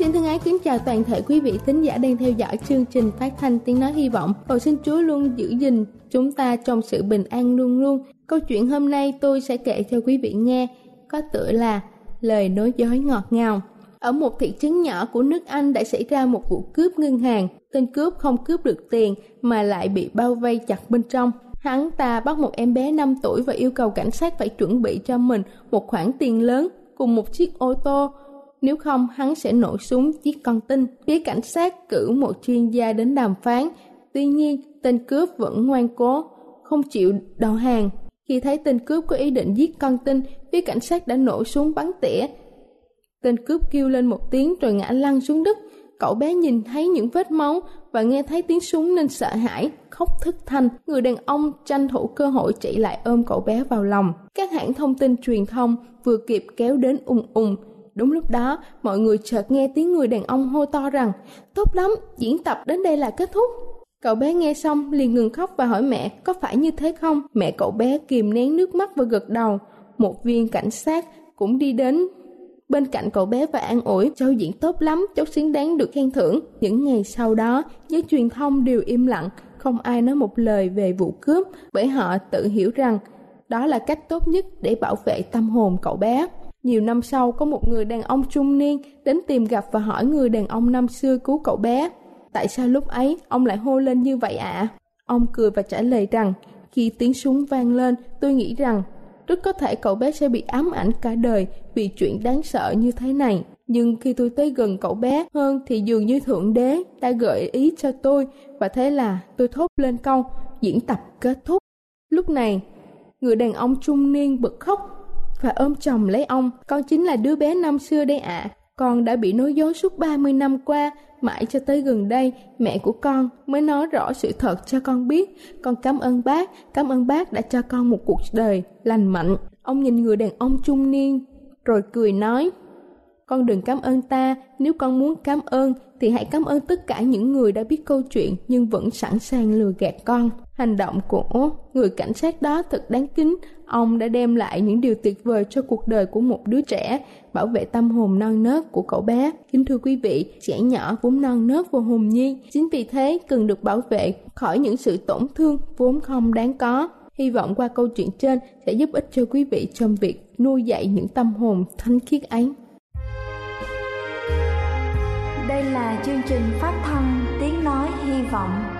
Xin thân ái kính chào toàn thể quý vị thính giả đang theo dõi chương trình phát thanh tiếng nói hy vọng. Cầu xin Chúa luôn giữ gìn chúng ta trong sự bình an luôn luôn. Câu chuyện hôm nay tôi sẽ kể cho quý vị nghe, có tựa là lời nói dối ngọt ngào. Ở một thị trấn nhỏ của nước Anh đã xảy ra một vụ cướp ngân hàng. Tên cướp không cướp được tiền mà lại bị bao vây chặt bên trong. Hắn ta bắt một em bé 5 tuổi và yêu cầu cảnh sát phải chuẩn bị cho mình một khoản tiền lớn cùng một chiếc ô tô nếu không hắn sẽ nổ súng giết con tin. Phía cảnh sát cử một chuyên gia đến đàm phán, tuy nhiên tên cướp vẫn ngoan cố, không chịu đầu hàng. Khi thấy tên cướp có ý định giết con tin, phía cảnh sát đã nổ súng bắn tỉa. Tên cướp kêu lên một tiếng rồi ngã lăn xuống đất. Cậu bé nhìn thấy những vết máu và nghe thấy tiếng súng nên sợ hãi, khóc thất thanh. Người đàn ông tranh thủ cơ hội chạy lại ôm cậu bé vào lòng. Các hãng thông tin truyền thông vừa kịp kéo đến ung ung, Đúng lúc đó, mọi người chợt nghe tiếng người đàn ông hô to rằng Tốt lắm, diễn tập đến đây là kết thúc. Cậu bé nghe xong liền ngừng khóc và hỏi mẹ có phải như thế không? Mẹ cậu bé kìm nén nước mắt và gật đầu. Một viên cảnh sát cũng đi đến bên cạnh cậu bé và an ủi cháu diễn tốt lắm, cháu xứng đáng được khen thưởng. Những ngày sau đó, giới truyền thông đều im lặng, không ai nói một lời về vụ cướp bởi họ tự hiểu rằng đó là cách tốt nhất để bảo vệ tâm hồn cậu bé. Nhiều năm sau, có một người đàn ông trung niên đến tìm gặp và hỏi người đàn ông năm xưa cứu cậu bé. Tại sao lúc ấy ông lại hô lên như vậy ạ? À? Ông cười và trả lời rằng, khi tiếng súng vang lên, tôi nghĩ rằng rất có thể cậu bé sẽ bị ám ảnh cả đời vì chuyện đáng sợ như thế này. Nhưng khi tôi tới gần cậu bé hơn thì dường như Thượng Đế đã gợi ý cho tôi và thế là tôi thốt lên câu diễn tập kết thúc. Lúc này, người đàn ông trung niên bật khóc và ôm chồng lấy ông. Con chính là đứa bé năm xưa đây ạ. À. Con đã bị nói dối suốt 30 năm qua, mãi cho tới gần đây, mẹ của con mới nói rõ sự thật cho con biết. Con cảm ơn bác, cảm ơn bác đã cho con một cuộc đời lành mạnh. Ông nhìn người đàn ông trung niên, rồi cười nói, con đừng cảm ơn ta, nếu con muốn cảm ơn thì hãy cảm ơn tất cả những người đã biết câu chuyện nhưng vẫn sẵn sàng lừa gạt con. Hành động của người cảnh sát đó thật đáng kính. Ông đã đem lại những điều tuyệt vời cho cuộc đời của một đứa trẻ, bảo vệ tâm hồn non nớt của cậu bé. Kính thưa quý vị, trẻ nhỏ vốn non nớt và hồn nhiên, chính vì thế cần được bảo vệ khỏi những sự tổn thương vốn không đáng có. Hy vọng qua câu chuyện trên sẽ giúp ích cho quý vị trong việc nuôi dạy những tâm hồn thanh khiết ấy. Đây là chương trình phát thanh Tiếng Nói Hy Vọng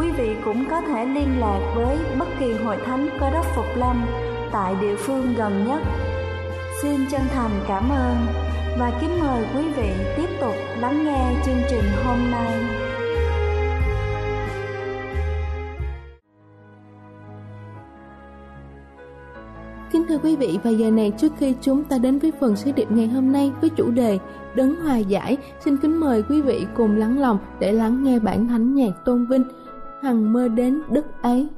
quý vị cũng có thể liên lạc với bất kỳ hội thánh cơ đốc Phục Lâm tại địa phương gần nhất. Xin chân thành cảm ơn và kính mời quý vị tiếp tục lắng nghe chương trình hôm nay. Kính thưa quý vị, và giờ này trước khi chúng ta đến với phần sứ điệp ngày hôm nay với chủ đề Đấng Hòa Giải, xin kính mời quý vị cùng lắng lòng để lắng nghe bản thánh nhạc tôn vinh Hằng mơ đến đất ấy.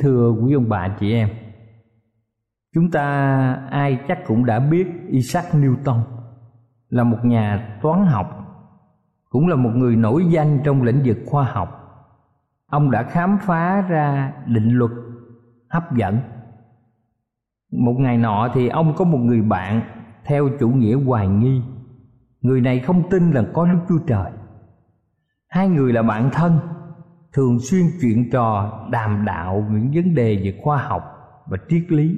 Thưa quý ông bà chị em. Chúng ta ai chắc cũng đã biết Isaac Newton Là một nhà toán học, Cũng là một người nổi danh trong lĩnh vực khoa học. Ông đã khám phá ra định luật hấp dẫn. Một ngày nọ thì ông có một người bạn Theo chủ nghĩa hoài nghi. Người này không tin là có Đức Chúa Trời. Hai người là bạn thân thường xuyên chuyện trò, đàm đạo những vấn đề về khoa học và triết lý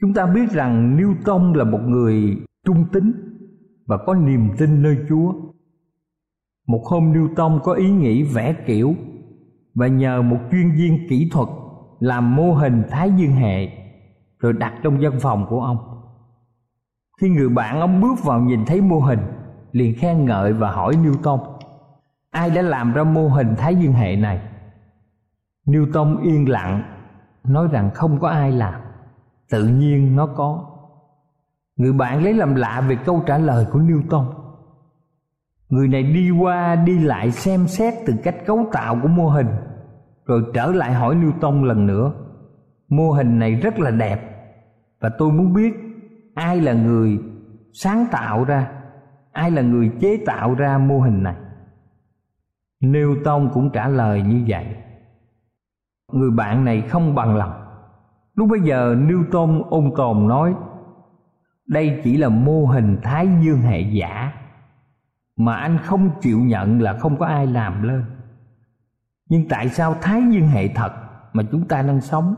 Chúng ta biết rằng Newton là một người trung tính và có niềm tin nơi Chúa. Một hôm Newton có ý nghĩ vẽ kiểu và nhờ một chuyên viên kỹ thuật làm mô hình thái dương hệ rồi đặt trong văn phòng của ông. Khi người bạn ông bước vào nhìn thấy mô hình, liền khen ngợi và hỏi Newton ai đã làm ra mô hình thái dương hệ này? Newton yên lặng, nói rằng không có ai làm. Tự nhiên nó có. Người bạn lấy làm lạ về câu trả lời của Newton. Người này đi qua, đi lại xem xét từ cách cấu tạo của mô hình, rồi trở lại hỏi Newton lần nữa. Mô hình này rất là đẹp, và tôi muốn biết ai là người sáng tạo ra, ai là người chế tạo ra mô hình này. Newton cũng trả lời như vậy. Người bạn này không bằng lòng. Lúc bấy giờ Newton ôn tồn nói, đây chỉ là mô hình thái dương hệ giả, mà anh không chịu nhận là không có ai làm lên. Nhưng tại sao thái dương hệ thật mà chúng ta đang sống?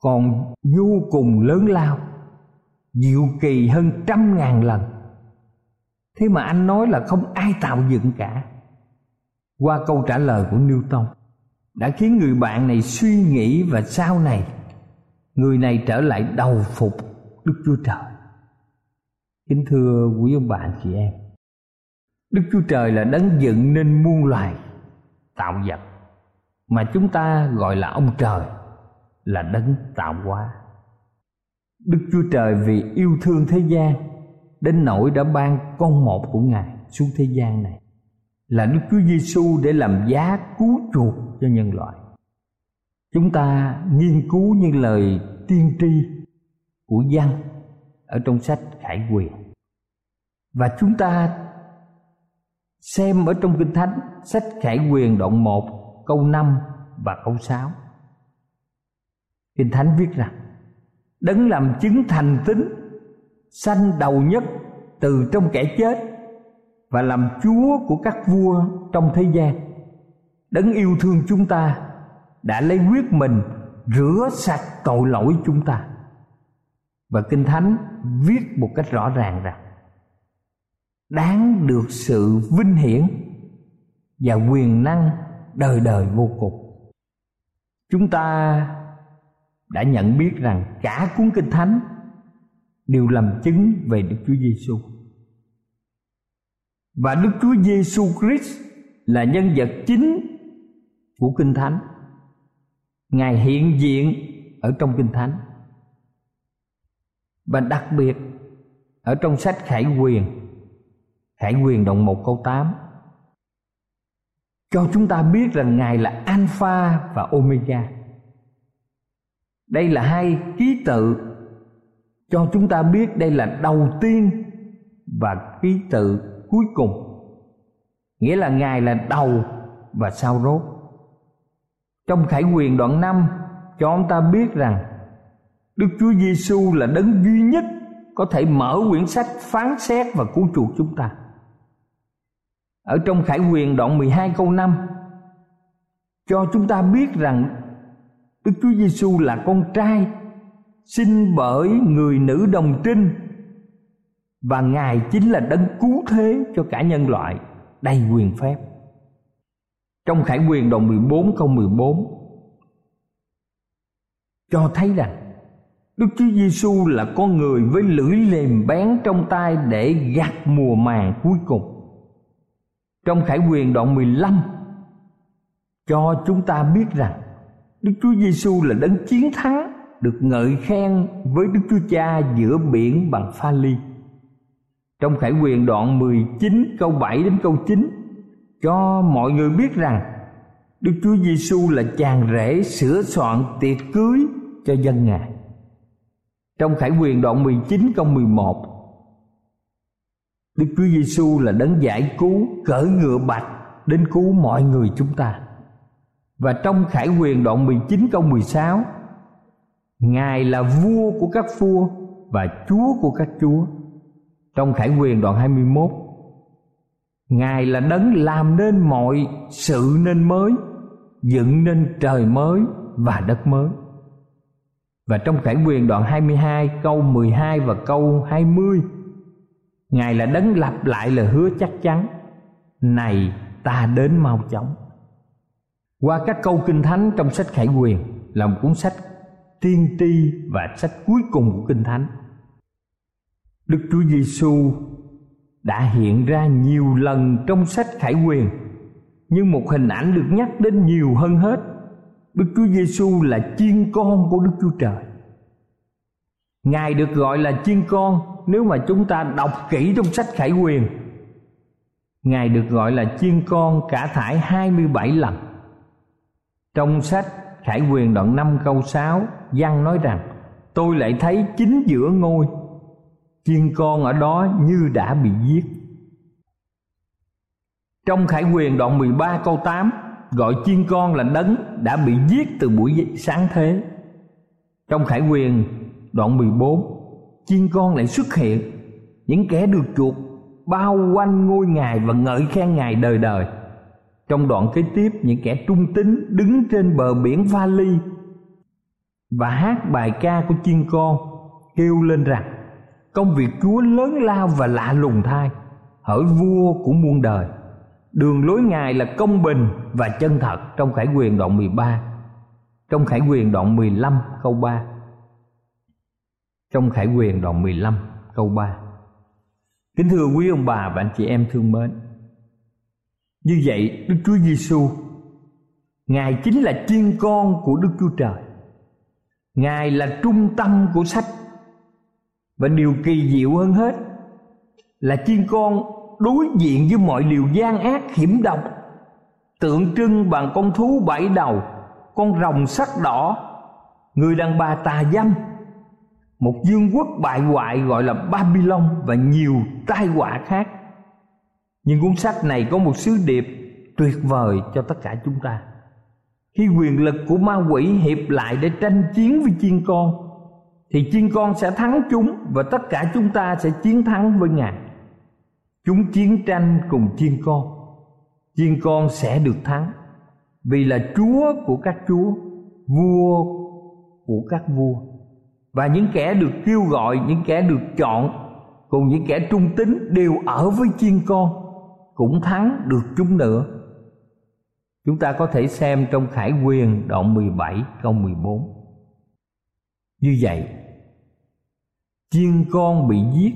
Còn vô cùng lớn lao, diệu kỳ hơn trăm ngàn lần. Thế mà anh nói là không ai tạo dựng cả qua câu trả lời của Newton đã khiến người bạn này suy nghĩ và sau này người này trở lại đầu phục Đức Chúa Trời. Kính thưa quý ông bạn chị em, Đức Chúa Trời là đấng dựng nên muôn loài tạo vật mà chúng ta gọi là ông trời là đấng tạo hóa. Đức Chúa Trời vì yêu thương thế gian đến nỗi đã ban con một của Ngài xuống thế gian này là Đức Chúa Giêsu để làm giá cứu chuộc cho nhân loại. Chúng ta nghiên cứu những lời tiên tri của văn ở trong sách Khải Quyền. Và chúng ta xem ở trong Kinh Thánh, sách Khải Quyền đoạn 1 câu 5 và câu 6. Kinh Thánh viết rằng, Đấng làm chứng thành tín, sanh đầu nhất từ trong kẻ chết và làm chúa của các vua trong thế gian. Đấng yêu thương chúng ta đã lấy huyết mình rửa sạch tội lỗi chúng ta. Và kinh thánh viết một cách rõ ràng rằng, đáng được sự vinh hiển và quyền năng đời đời vô cùng. Chúng ta đã nhận biết rằng cả cuốn kinh thánh đều làm chứng về Đức Chúa Giêsu và Đức Chúa Giêsu Christ là nhân vật chính của Kinh Thánh. Ngài hiện diện ở trong Kinh Thánh. Và đặc biệt ở trong sách Khải Quyền, Khải Quyền đoạn 1 câu 8 cho chúng ta biết rằng Ngài là Alpha và Omega. Đây là hai ký tự cho chúng ta biết đây là đầu tiên và ký tự cuối cùng nghĩa là ngài là đầu và sau rốt trong khải quyền đoạn 5 cho ông ta biết rằng Đức Chúa Giêsu là đấng duy nhất có thể mở quyển sách phán xét và cứu chuộc chúng ta. Ở trong Khải Quyền đoạn 12 câu 5 cho chúng ta biết rằng Đức Chúa Giêsu là con trai sinh bởi người nữ đồng trinh và Ngài chính là đấng cứu thế cho cả nhân loại, đầy quyền phép. Trong Khải Quyền đoạn 14 câu 14 cho thấy rằng Đức Chúa Giêsu là con người với lưỡi lềm bén trong tay để gặt mùa màng cuối cùng. Trong Khải Quyền đoạn 15 cho chúng ta biết rằng Đức Chúa Giêsu là đấng chiến thắng được ngợi khen với Đức Chúa Cha giữa biển bằng pha ly. Trong Khải Quyền đoạn 19 câu 7 đến câu 9 cho mọi người biết rằng Đức Chúa Giêsu là chàng rể sửa soạn tiệc cưới cho dân Ngài. Trong Khải Quyền đoạn 19 câu 11 Đức Chúa Giêsu là đấng giải cứu, cởi ngựa bạch đến cứu mọi người chúng ta. Và trong Khải Quyền đoạn 19 câu 16 Ngài là vua của các vua và chúa của các chúa trong Khải Quyền đoạn 21 Ngài là đấng làm nên mọi sự nên mới, Dựng nên trời mới và đất mới. Và trong Khải Quyền đoạn 22 câu 12 và câu 20 Ngài là đấng lặp lại lời hứa chắc chắn, Này, ta đến mau chóng. Qua các câu kinh thánh trong sách Khải Quyền, Là một cuốn sách tiên tri và sách cuối cùng của kinh thánh. Đức Chúa Giêsu đã hiện ra nhiều lần trong sách Khải Quyền nhưng một hình ảnh được nhắc đến nhiều hơn hết, Đức Chúa Giêsu là chiên con của Đức Chúa Trời. Ngài được gọi là chiên con nếu mà chúng ta đọc kỹ trong sách Khải Quyền Ngài được gọi là chiên con cả thải 27 lần. Trong sách Khải Quyền đoạn 5 câu 6 Giăng nói rằng, Tôi lại thấy chính giữa ngôi Chiên con ở đó như đã bị giết. Trong Khải Quyền đoạn 13 câu 8 Gọi chiên con là đấng đã bị giết từ buổi sáng thế. Trong Khải Quyền đoạn 14 Chiên con lại xuất hiện. Những kẻ được chuộc bao quanh ngôi ngài và ngợi khen ngài đời đời. Trong đoạn kế tiếp, những kẻ trung tín đứng trên bờ biển vali và hát bài ca của chiên con kêu lên rằng công việc Chúa lớn lao và lạ lùng thay. Hỡi vua của muôn đời. Đường lối ngài là công bình và chân thật trong khải quyền đoạn 13 trong khải quyền đoạn 15 câu 3 trong khải quyền đoạn 15 câu 3 kính thưa quý ông bà và anh chị em thương mến. Như vậy, Đức Chúa Giêsu Ngài chính là chiên con của Đức Chúa Trời. Ngài là trung tâm của sách và điều kỳ diệu hơn hết Là chiên con đối diện với mọi điều gian ác, hiểm độc. Tượng trưng bằng con thú bảy đầu, Con rồng sắc đỏ, Người đàn bà tà dâm. Một vương quốc bại hoại gọi là Babylon Và nhiều tai họa khác. Nhưng cuốn sách này có một sứ điệp tuyệt vời cho tất cả chúng ta. Khi quyền lực của ma quỷ hiệp lại để tranh chiến với chiên con thì chiên con sẽ thắng chúng và tất cả chúng ta sẽ chiến thắng với ngài. Chúng chiến tranh cùng chiên con. Chiên con sẽ được thắng. Vì là chúa của các chúa, vua của các vua. Và những kẻ được kêu gọi, những kẻ được chọn, cùng những kẻ trung tín đều ở với chiên con, cũng thắng được chúng nữa. Chúng ta có thể xem trong Khải Quyền đoạn 17 câu 14 như vậy, Chiên con bị giết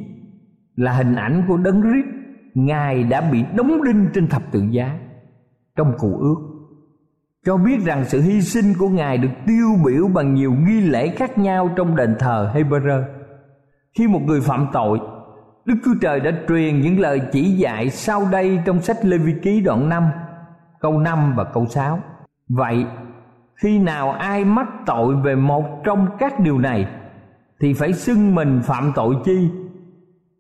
Là hình ảnh của đấng rít Ngài đã bị đóng đinh trên thập tự giá Trong cụ ước. Cho biết rằng sự hy sinh của Ngài được tiêu biểu bằng nhiều nghi lễ khác nhau trong đền thờ Hebrew. Khi một người phạm tội, Đức Chúa Trời đã truyền những lời chỉ dạy sau đây trong sách Lê Vi Ký đoạn 5 câu 5 và câu 6 Vậy khi nào ai mắc tội về một trong các điều này, thì phải xưng mình phạm tội chi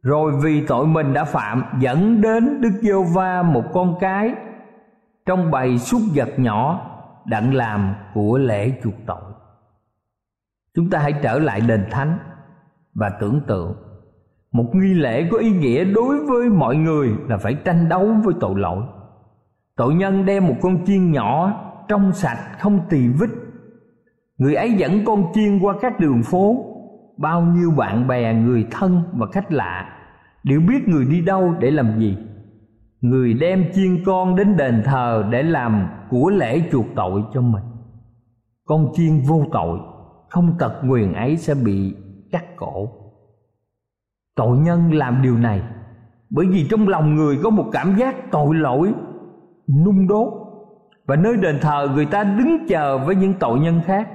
rồi vì tội mình đã phạm, dẫn đến Đức Giêsu va một con cái trong bầy súc vật nhỏ đặng làm của lễ chuộc tội. Chúng ta hãy trở lại đền thánh và tưởng tượng một nghi lễ có ý nghĩa đối với mọi người là phải tranh đấu với tội lỗi tội nhân đem một con chiên nhỏ trong sạch, không tỳ vết người ấy dẫn con chiên qua các đường phố. Bao nhiêu bạn bè, người thân và khách lạ đều biết người đi đâu để làm gì. Người đem chiên con đến đền thờ để làm của lễ chuộc tội cho mình. Con chiên vô tội, không tật nguyền ấy sẽ bị cắt cổ. Tội nhân làm điều này bởi vì trong lòng người có một cảm giác tội lỗi, nung đốt và nơi đền thờ người ta đứng chờ với những tội nhân khác.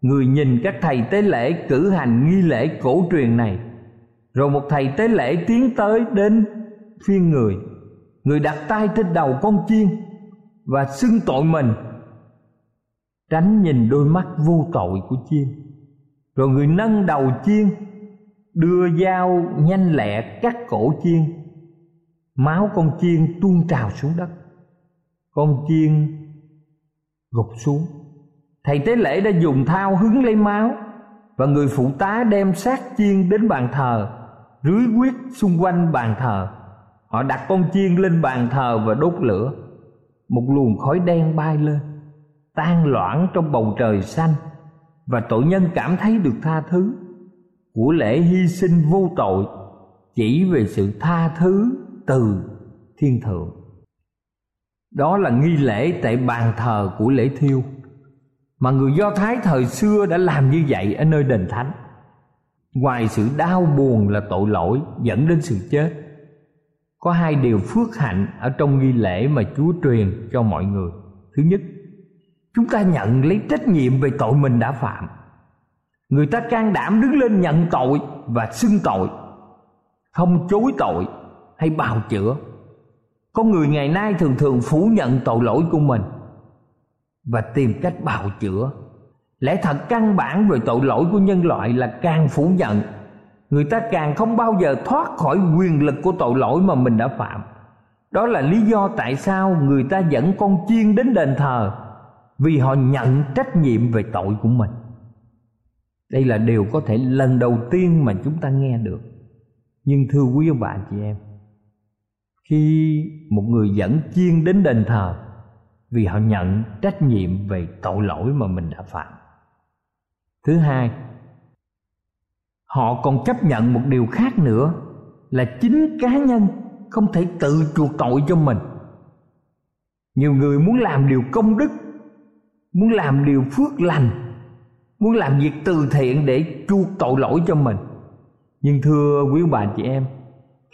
Người nhìn các thầy tế lễ cử hành nghi lễ cổ truyền này. Rồi một thầy tế lễ tiến tới đến phiên người. Người đặt tay trên đầu con chiên và xưng tội mình. Tránh nhìn đôi mắt vô tội của chiên. Rồi người nâng đầu chiên, đưa dao nhanh lẹ cắt cổ chiên. Máu con chiên tuôn trào xuống đất con chiên gục xuống. Thầy tế lễ đã dùng thao hứng lấy máu và người phụ tá đem xác chiên đến bàn thờ, rưới quyết xung quanh bàn thờ. Họ đặt con chiên lên bàn thờ và đốt lửa. Một luồng khói đen bay lên, tan loãng trong bầu trời xanh và tội nhân cảm thấy được tha thứ. Của lễ hy sinh vô tội chỉ về sự tha thứ từ thiên thượng đó là nghi lễ tại bàn thờ của lễ thiêu. Mà người do thái thời xưa đã làm như vậy ở nơi đền thánh. Ngoài sự đau buồn là tội lỗi dẫn đến sự chết. Có hai điều phước hạnh ở trong nghi lễ mà chúa truyền cho mọi người. Thứ nhất, chúng ta nhận lấy trách nhiệm về tội mình đã phạm. Người ta can đảm đứng lên nhận tội và xưng tội, không chối tội hay bào chữa con người ngày nay thường thường phủ nhận tội lỗi của mình và tìm cách bào chữa. Lẽ thật căn bản về tội lỗi của nhân loại là càng phủ nhận, người ta càng không bao giờ thoát khỏi quyền lực của tội lỗi mà mình đã phạm. Đó là lý do tại sao người ta dẫn con chiên đến đền thờ, vì họ nhận trách nhiệm về tội của mình. Đây là điều có thể lần đầu tiên mà chúng ta nghe được. Nhưng thưa quý ông bà, chị em khi một người dẫn chiên đến đền thờ, vì họ nhận trách nhiệm về tội lỗi mà mình đã phạm. Thứ hai, họ còn chấp nhận một điều khác nữa là chính cá nhân không thể tự chuộc tội cho mình. Nhiều người muốn làm điều công đức, muốn làm điều phước lành, muốn làm việc từ thiện để chuộc tội lỗi cho mình. Nhưng thưa quý bà chị em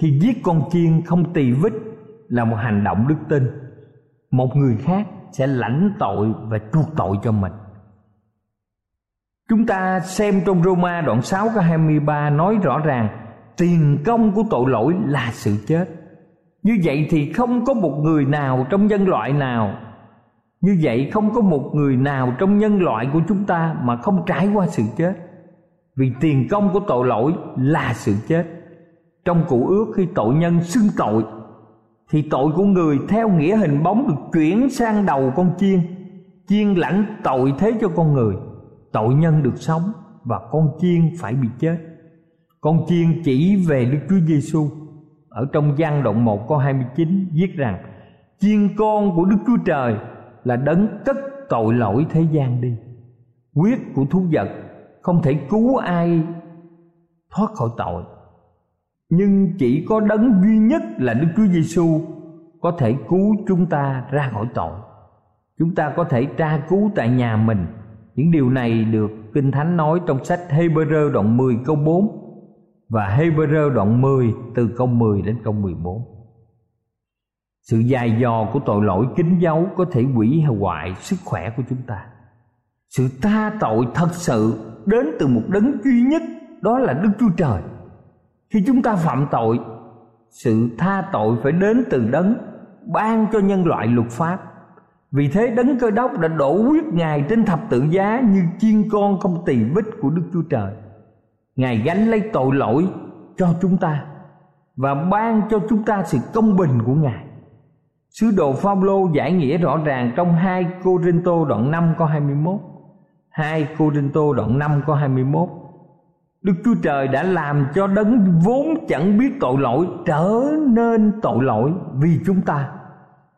khi giết con chiên không tỳ vết là một hành động đức tin. Một người khác sẽ lãnh tội và chuộc tội cho mình. Chúng ta xem trong Roma đoạn 6 câu 23 nói rõ ràng, tiền công của tội lỗi là sự chết. Như vậy thì không có một người nào trong nhân loại nào, Như vậy không có một người nào trong nhân loại của chúng ta mà không trải qua sự chết. Vì tiền công của tội lỗi là sự chết. Trong cụ ước khi tội nhân xưng tội, Thì tội của người theo nghĩa hình bóng được chuyển sang đầu con chiên Chiên lãnh tội thế cho con người tội nhân được sống và con chiên phải bị chết. Con chiên chỉ về Đức Chúa Giêsu ở trong gian đoạn 1 câu 29 viết rằng, chiên con của Đức Chúa Trời là đấng tất tội lỗi thế gian đi. Quyết của thú vật không thể cứu ai thoát khỏi tội. Nhưng chỉ có đấng duy nhất là Đức Chúa Giêsu có thể cứu chúng ta ra khỏi tội. Chúng ta có thể tra cứu tại nhà mình những điều này được Kinh Thánh nói trong sách Hebrew đoạn 10 câu 4 và Hebrew đoạn 10 từ câu 10 đến câu 14. Sự dài dò của tội lỗi kín dấu có thể hủy hoại sức khỏe của chúng ta. Sự tha tội thật sự đến từ một đấng duy nhất, đó là Đức Chúa Trời. Khi chúng ta phạm tội, sự tha tội phải đến từ đấng ban cho nhân loại luật pháp. Vì thế đấng cơ đốc đã đổ huyết ngài trên thập tự giá như chiên con không tỳ vết của đức chúa trời. Ngài gánh lấy tội lỗi cho chúng ta và ban cho chúng ta sự công bình của ngài. Sứ đồ Phaolô giải nghĩa rõ ràng trong 2 Cô Rinh Tô đoạn 5 câu 21 2 Cô Rinh Tô đoạn 5 câu 21 Đức Chúa Trời đã làm cho đấng vốn chẳng biết tội lỗi trở nên tội lỗi vì chúng ta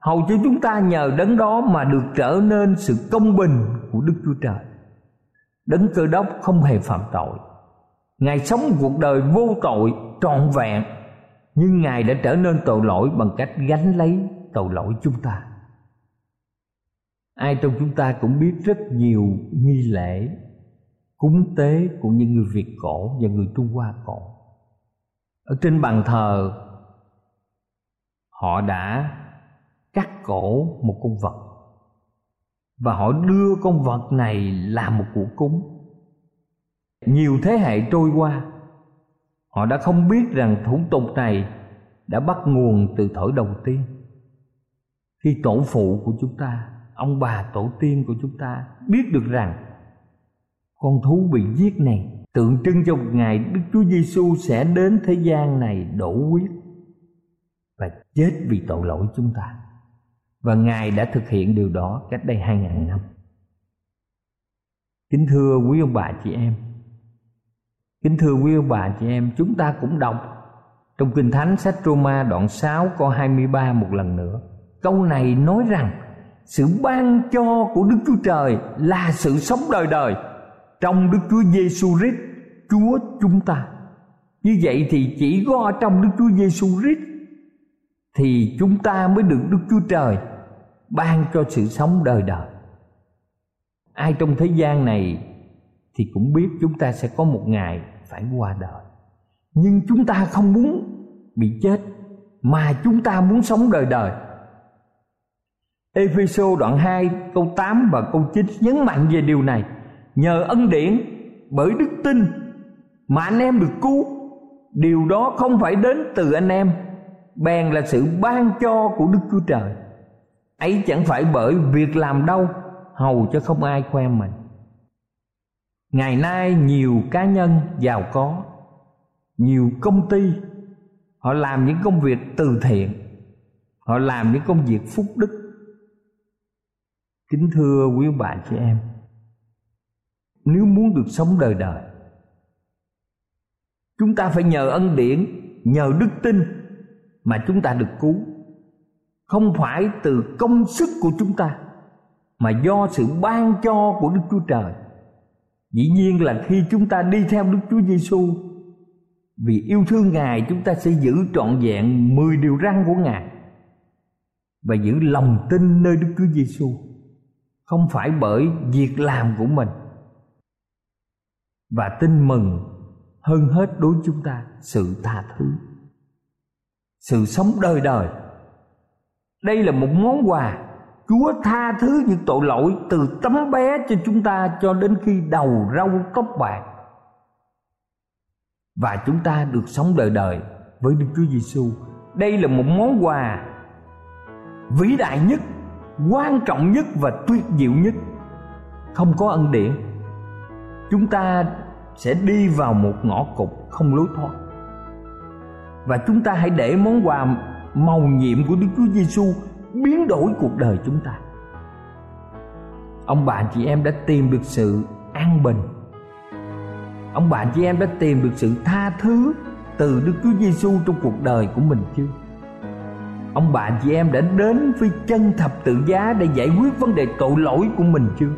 hầu cho chúng ta nhờ đấng đó mà được trở nên sự công bình của Đức Chúa Trời. Đấng cơ đốc không hề phạm tội. Ngài sống cuộc đời vô tội, trọn vẹn, nhưng Ngài đã trở nên tội lỗi bằng cách gánh lấy tội lỗi chúng ta. Ai trong chúng ta cũng biết rất nhiều nghi lễ cúng tế của những người Việt cổ và người Trung Hoa cổ. Ở trên bàn thờ, họ đã cắt cổ một con vật. Và họ đưa con vật này làm một cuộc cúng. Nhiều thế hệ trôi qua, họ đã không biết rằng thủ tục này đã bắt nguồn từ thổi đầu tiên. Khi tổ phụ của chúng ta, ông bà tổ tiên của chúng ta biết được rằng con thú bị giết này tượng trưng cho một ngày Đức Chúa Giêsu sẽ đến thế gian này đổ huyết và chết vì tội lỗi chúng ta và Ngài đã thực hiện điều đó cách đây 2.000 năm. Kính thưa quý ông bà chị em, kính thưa quý ông bà chị em, chúng ta cũng đọc trong Kinh Thánh sách Roma đoạn 6 câu 23 một lần nữa. Câu này nói rằng sự ban cho của Đức Chúa Trời là sự sống đời đời trong Đức Chúa Giêsu Christ, Chúa chúng ta. Như vậy thì chỉ có ở trong Đức Chúa Giêsu Christ thì chúng ta mới được Đức Chúa Trời ban cho sự sống đời đời. Ai trong thế gian này thì cũng biết chúng ta sẽ có một ngày phải qua đời. Nhưng chúng ta không muốn bị chết mà chúng ta muốn sống đời đời. Ephesos đoạn 2 câu 8 và câu 9 nhấn mạnh về điều này. Nhờ ân điển bởi đức tin mà anh em được cứu. Điều đó không phải đến từ anh em, bèn là sự ban cho của Đức Chúa Trời. Ấy chẳng phải bởi việc làm đâu, hầu cho không ai khoe mình. Ngày nay nhiều cá nhân giàu có, nhiều công ty họ làm những công việc từ thiện, họ làm những công việc phúc đức kính thưa quý bạn chị em nếu muốn được sống đời đời, chúng ta phải nhờ ân điển, nhờ đức tin mà chúng ta được cứu không phải từ công sức của chúng ta, mà do sự ban cho của Đức Chúa Trời. Dĩ nhiên là khi chúng ta đi theo Đức Chúa Giêsu vì yêu thương Ngài, chúng ta sẽ giữ trọn vẹn 10 điều răn của Ngài và giữ lòng tin nơi Đức Chúa Giêsu không phải bởi việc làm của mình và tin mừng hơn hết đối chúng ta sự tha thứ, sự sống đời đời. Đây là một món quà chúa tha thứ những tội lỗi từ tấm bé cho chúng ta cho đến khi đầu râu tóc bạc. Và chúng ta được sống đời đời với Đức Chúa Giêsu. Đây là một món quà vĩ đại nhất, quan trọng nhất và tuyệt diệu nhất. Không có ân điển chúng ta sẽ đi vào một ngõ cụt không lối thoát và chúng ta hãy để món quà màu nhiệm của Đức Chúa Giêsu biến đổi cuộc đời chúng ta. Ông bà chị em đã tìm được sự an bình. Ông bà chị em đã tìm được sự tha thứ từ Đức Chúa Giêsu trong cuộc đời của mình chưa? ông bà chị em đã đến với chân thập tự giá để giải quyết vấn đề tội lỗi của mình chưa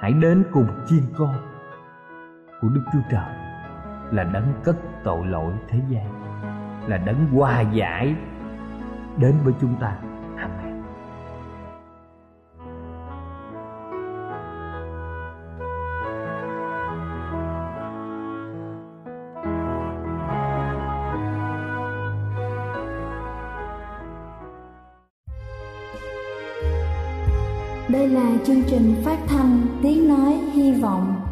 hãy đến cùng chiên con của đức chúa trời là đấng cất tội lỗi thế gian, là đấng hòa giải đến với chúng ta. Đây là chương trình phát thanh Tiếng Nói Hy Vọng